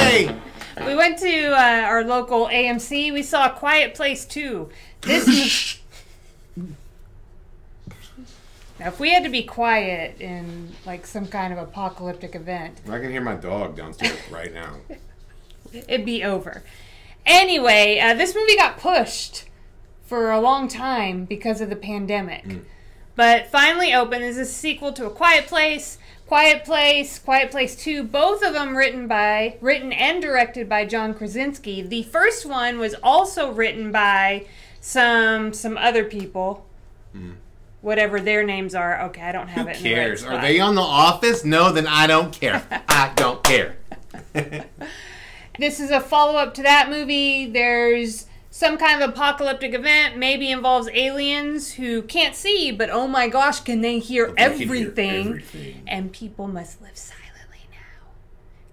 Yay! We went to uh, our local AMC. We saw A Quiet Place 2. This. now, if we had to be quiet in like some kind of apocalyptic event, I can hear my dog downstairs right now. it'd be over. Anyway, uh, this movie got pushed for a long time because of the pandemic. But finally opened as a sequel to A Quiet Place, Quiet Place, Quiet Place 2, both of them written by written and directed by John Krasinski. The first one was also written by some some other people. Hmm. Whatever their names are. Okay, I don't have Who it in the right cares? Are they on The Office? No, then I don't care. I don't care. This is a follow up to that movie. There's some kind of apocalyptic event, maybe involves aliens who can't see, but oh my gosh, can they hear, They can hear everything? everything. And people must live silently now.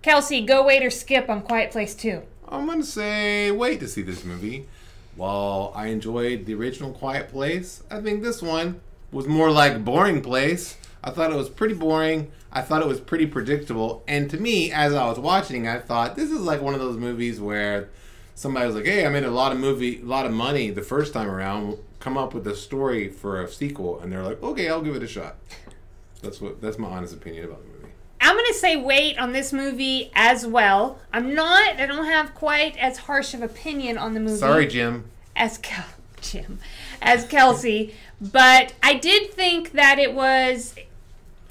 Kelsey, go wait or skip on Quiet Place 2. I'm gonna say wait to see this movie. While I enjoyed the original Quiet Place, I think this one was more like Boring Place. I thought it was pretty boring. I thought it was pretty predictable. And to me, as I was watching, I thought this is like one of those movies where somebody was like, "Hey, I made a lot of movie, a lot of money the first time around. Come up with a story for a sequel." And they're like, "Okay, I'll give it a shot." That's what. That's my honest opinion about the movie. I'm going to say wait on this movie as well. I'm not, I don't have quite as harsh of opinion on the movie. Sorry, Jim. as Kel- Jim, as Kelsey, but I did think that it was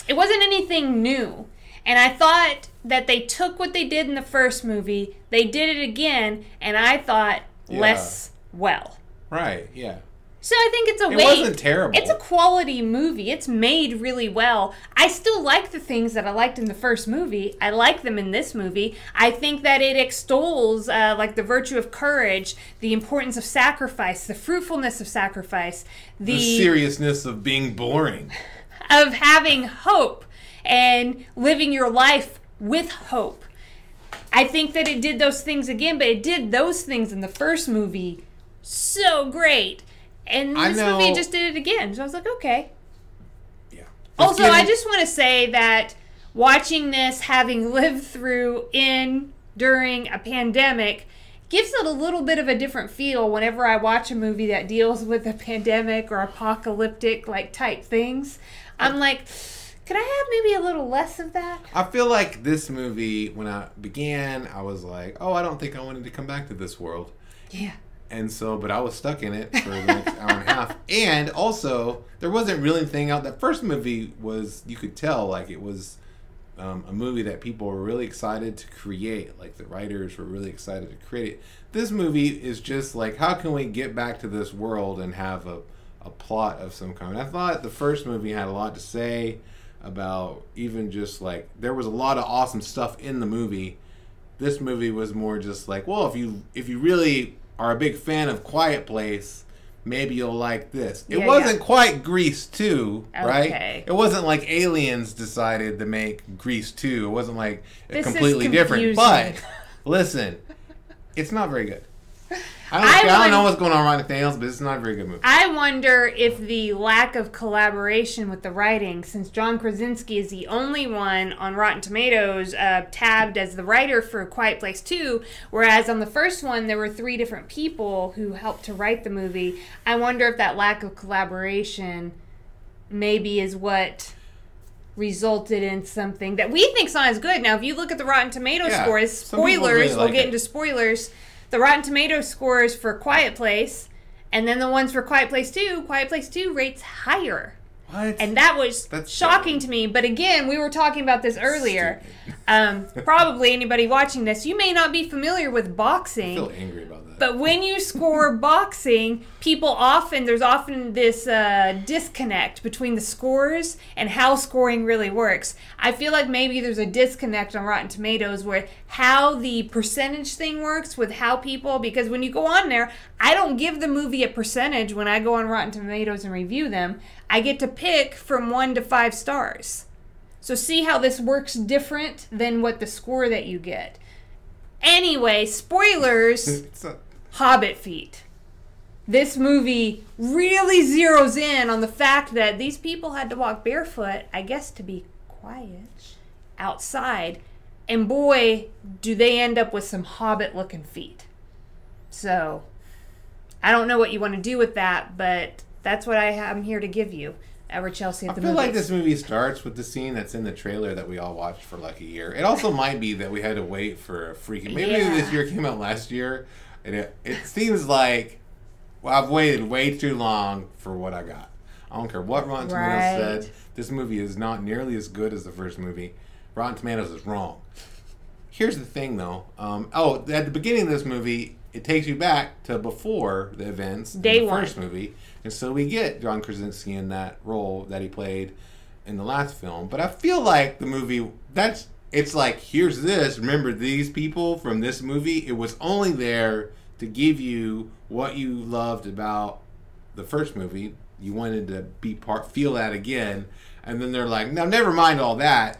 it wasn't anything new. And I thought that they took what they did in the first movie, they did it again, and I thought less well. Right? Yeah. So I think it's a It wait. wasn't terrible. It's a quality movie. It's made really well. I still like the things that I liked in the first movie. I like them in this movie. I think that it extols uh, like the virtue of courage, the importance of sacrifice, the fruitfulness of sacrifice, the, the seriousness of being boring. of having hope and living your life with hope. I think that it did those things again, but it did those things in the first movie so great. And this movie just did it again. So I was like, okay. Yeah. Also, Let's I just want to say that watching this, having lived through in during a pandemic, gives it a little bit of a different feel whenever I watch a movie that deals with a pandemic or apocalyptic like type things. I'm like, could I have maybe a little less of that? I feel like this movie, when I began, I was like, oh, I don't think I wanted to come back to this world. Yeah. And so, but I was stuck in it for the next hour and a half. And also, there wasn't really anything out. That first movie was, you could tell, like it was um, a movie that people were really excited to create. Like the writers were really excited to create it. This movie is just like, how can we get back to this world and have a, a plot of some kind? I thought the first movie had a lot to say about even just like, there was a lot of awesome stuff in the movie this movie was more just like, well, if you if you really are a big fan of Quiet Place, maybe you'll like this. It Yeah, wasn't yeah. quite Grease 2, Okay. right? It wasn't like Aliens decided to make Grease 2. It wasn't like This is completely different. But listen, it's not very good. I don't, I I don't know what's going on with Ryan Nathaniels, but it's not a very good movie. I wonder if the lack of collaboration with the writing, since John Krasinski is the only one on Rotten Tomatoes uh, tabbed as the writer for Quiet Place 2, whereas on the first one there were three different people who helped to write the movie. I wonder if that lack of collaboration maybe is what resulted in something that we think's not as good. Now, if you look at the Rotten Tomatoes Yeah, scores, spoilers, really we'll get it. into spoilers. The Rotten Tomatoes scores for Quiet Place, and then the ones for Quiet Place 2, Quiet Place 2 rates higher. What? And that was That's shocking to me. But again, we were talking about this earlier. Um, probably anybody watching this, you may not be familiar with I boxing. feel angry about that. But when you score boxing, people often there's often this uh, disconnect between the scores and how scoring really works. I feel like maybe there's a disconnect on Rotten Tomatoes where how the percentage thing works with how people because when you go on there, I don't give the movie a percentage when I go on Rotten Tomatoes and review them. I get to pick from one to five stars. So see how this works different than what the score that you get. Anyway, spoilers. Hobbit feet. This movie really zeroes in on the fact that these people had to walk barefoot, I guess to be quiet, outside. And boy, do they end up with some hobbit looking feet. So, I don't know what you want to do with that, but that's what I am here to give you. Edward Chelsea at I feel movies. like this movie starts with the scene that's in the trailer that we all watched for like a year. It also might be that we had to wait for a freaking. Maybe Yeah. this year came out last year, and it, it seems like well, I've waited way too long for what I got. I don't care what Rotten Tomatoes Right. said. This movie is not nearly as good as the first movie. Rotten Tomatoes is wrong. Here's the thing, though. Um, oh, at the beginning of this movie, it takes you back to before the events Day in the one. first movie, and so we get John Krasinski in that role that he played in the last film. But I feel like the movie that's it's like here's this. Remember these people from this movie. It was only there to give you what you loved about the first movie. You wanted to be part, feel that again, and then they're like, no, never mind all that.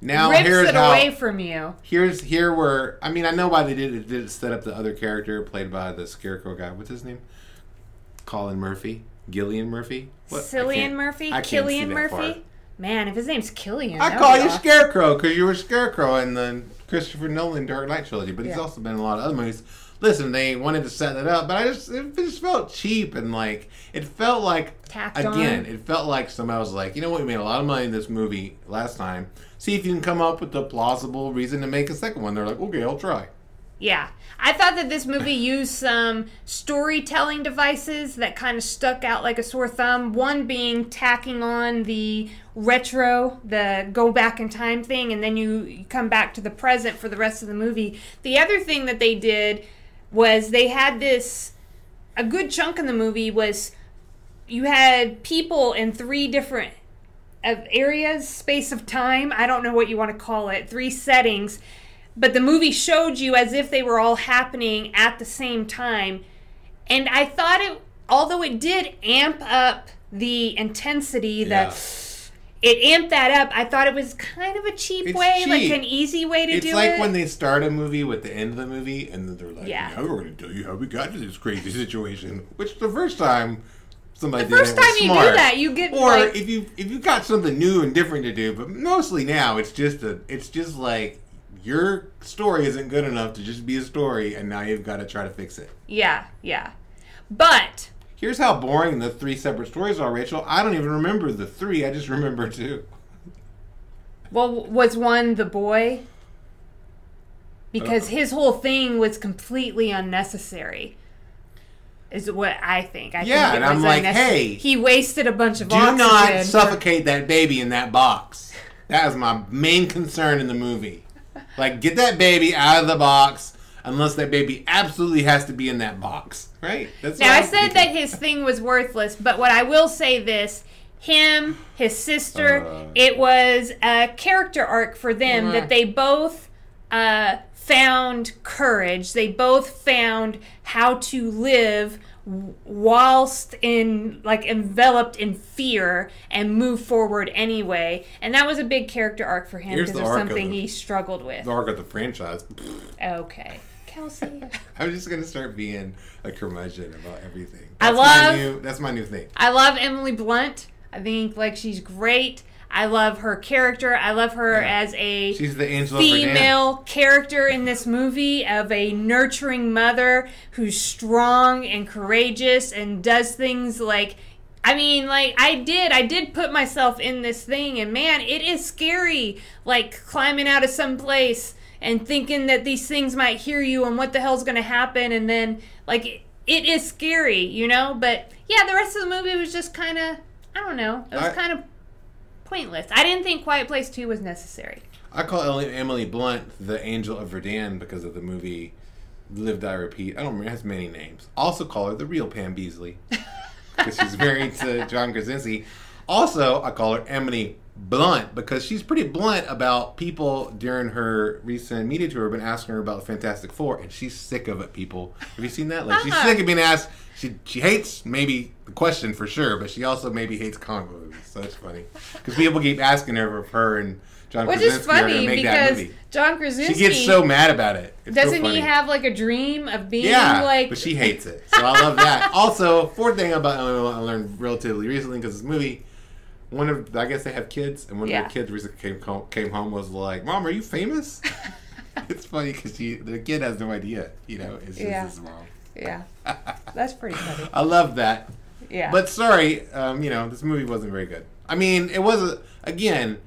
Now rips here's it how away from you. here's here where I mean I know why they did it. Did it set up the other character played by the Scarecrow guy? What's his name? Colin Murphy, Gillian Murphy, What? Cillian Murphy, I can't see Killian Murphy. Man, if his name's Killian, I call you awesome. Scarecrow because you were Scarecrow in the Christopher Nolan Dark Knight trilogy, but he's Yeah. also been in a lot of other movies. Listen, they wanted to set that up, but I just it just felt cheap and like it felt like Tacked again, on. it felt like somebody was like, you know what, we made a lot of money in this movie last time. See if you can come up with a plausible reason to make a second one. They're like, okay, I'll try. Yeah. I thought that this movie used some storytelling devices that kind of stuck out like a sore thumb. One being tacking on the retro, the go back in time thing, and then you, come back to the present for the rest of the movie. The other thing that they did was they had this a good chunk in the movie was you had people in three different uh, areas, space of time. I don't know what you want to call it. Three settings, but the movie showed you as if they were all happening at the same time. And I thought it, although it did amp up the intensity, Yeah. the it amped that up. I thought it was kind of a cheap It's way, like an easy way to It's do like it. It's like when they start a movie with the end of the movie, and then they're like, Yeah. "Now we're going to tell you how we got to this crazy situation." Which the first time somebody the first time you smart. do that, you get or like, if you if you got something new and different to do, but mostly now it's just a it's just like your story isn't good enough to just be a story, and now you've got to try to fix it. yeah, yeah. But Here's how boring the three separate stories are, Rachel. I don't even remember the three. I just remember two. Well, was one the boy? Because Uh, his whole thing was completely unnecessary. Is what I think. I Yeah, think it and I'm like, hey, he wasted a bunch of Do oxygen. not for- suffocate that baby in that box. That is my main concern in the movie. Like, get that baby out of the box, unless that baby absolutely has to be in that box, right? That's Now I said thinking. that his thing was worthless, but what I will say this: him, his sister, Uh. it was a character arc for them Right. that they both uh, found courage. They both found how to live whilst in like enveloped in fear and move forward anyway. And that was a big character arc for him Here's because the of arc of something the- he struggled with. the arc of the franchise. Okay, Kelsey. I'm just gonna start being a curmudgeon about everything. I That's love- my new, that's my new thing. I love Emily Blunt. I think like she's great. I love her character. I love her Yeah. as a She's the Angela female character in this movie of a nurturing mother who's strong and courageous and does things like I mean, like I did, I did put myself in this thing, and man, it is scary. Like climbing out of some place and thinking that these things might hear you, and what the hell's going to happen, and then like it, it is scary, you know. But yeah, the rest of the movie was just kind of, I don't know, it was kind of I didn't think Quiet Place Two was necessary. I call Emily Blunt the Angel of Verdun because of the movie Live Die Repeat. I don't remember. It has many names. Also call her the real Pam Beesly because she's married to John Krasinski. Also, I call her Emily Blunt because she's pretty blunt about people during her recent media tour. have Been asking her about Fantastic Four, and she's sick of it. People, have you seen that? Like she's Uh-huh. sick of being asked. She she hates maybe the question for sure, but she also maybe hates comic book movies. So it's funny because people keep asking her if her and John Which Krasinski is funny gonna make that because. John Krasinski She gets so mad about it. It's doesn't funny. he have like a dream of being Yeah, like but she hates it. So I love that. also, fourth thing about Emily I learned relatively recently because this movie, one of I guess they have kids, and one Yeah. of their kids recently came home, came home was like, "Mom, are you famous?" it's funny because she the kid has no idea. You know, it's just Yeah. his mom. Yeah. That's pretty funny. I love that. Yeah. But sorry, um, you know, this movie wasn't very good. I mean, it was again,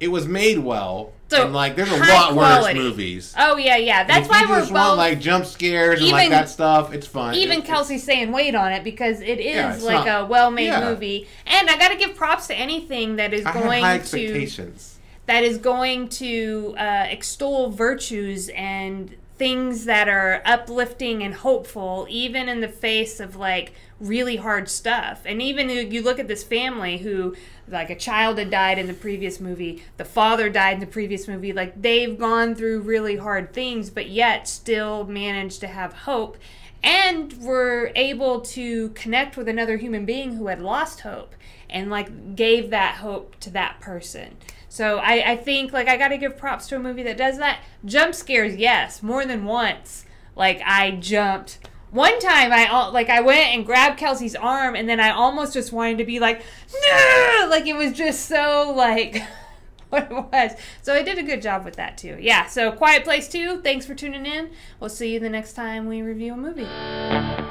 it was made well, So, and like there's a lot quality. worse movies. oh yeah, yeah. That's why we're both want like jump scares and like that stuff. It's fun. even It- Kelsey's saying wait on it because it is Yeah, like not- a well-made yeah. movie. And I got to give props to anything that is I going high to expectations. that is going to uh, extol virtues and things that are uplifting and hopeful, even in the face of like really hard stuff. And even you look at this family who, like, a child had died in the previous movie, the father died in the previous movie, like, they've gone through really hard things, but yet still managed to have hope. And were able to connect with another human being who had lost hope and like gave that hope to that person. So I, I think like I got to give props to a movie that does that. Jump scares, yes, more than once. Like I jumped. One time I like I went and grabbed Kelsey's arm and then I almost just wanted to be like no, like it was just so like what it was. So I did a good job with that too. Yeah. So Quiet Place 2. Thanks for tuning in. We'll see you the next time we review a movie.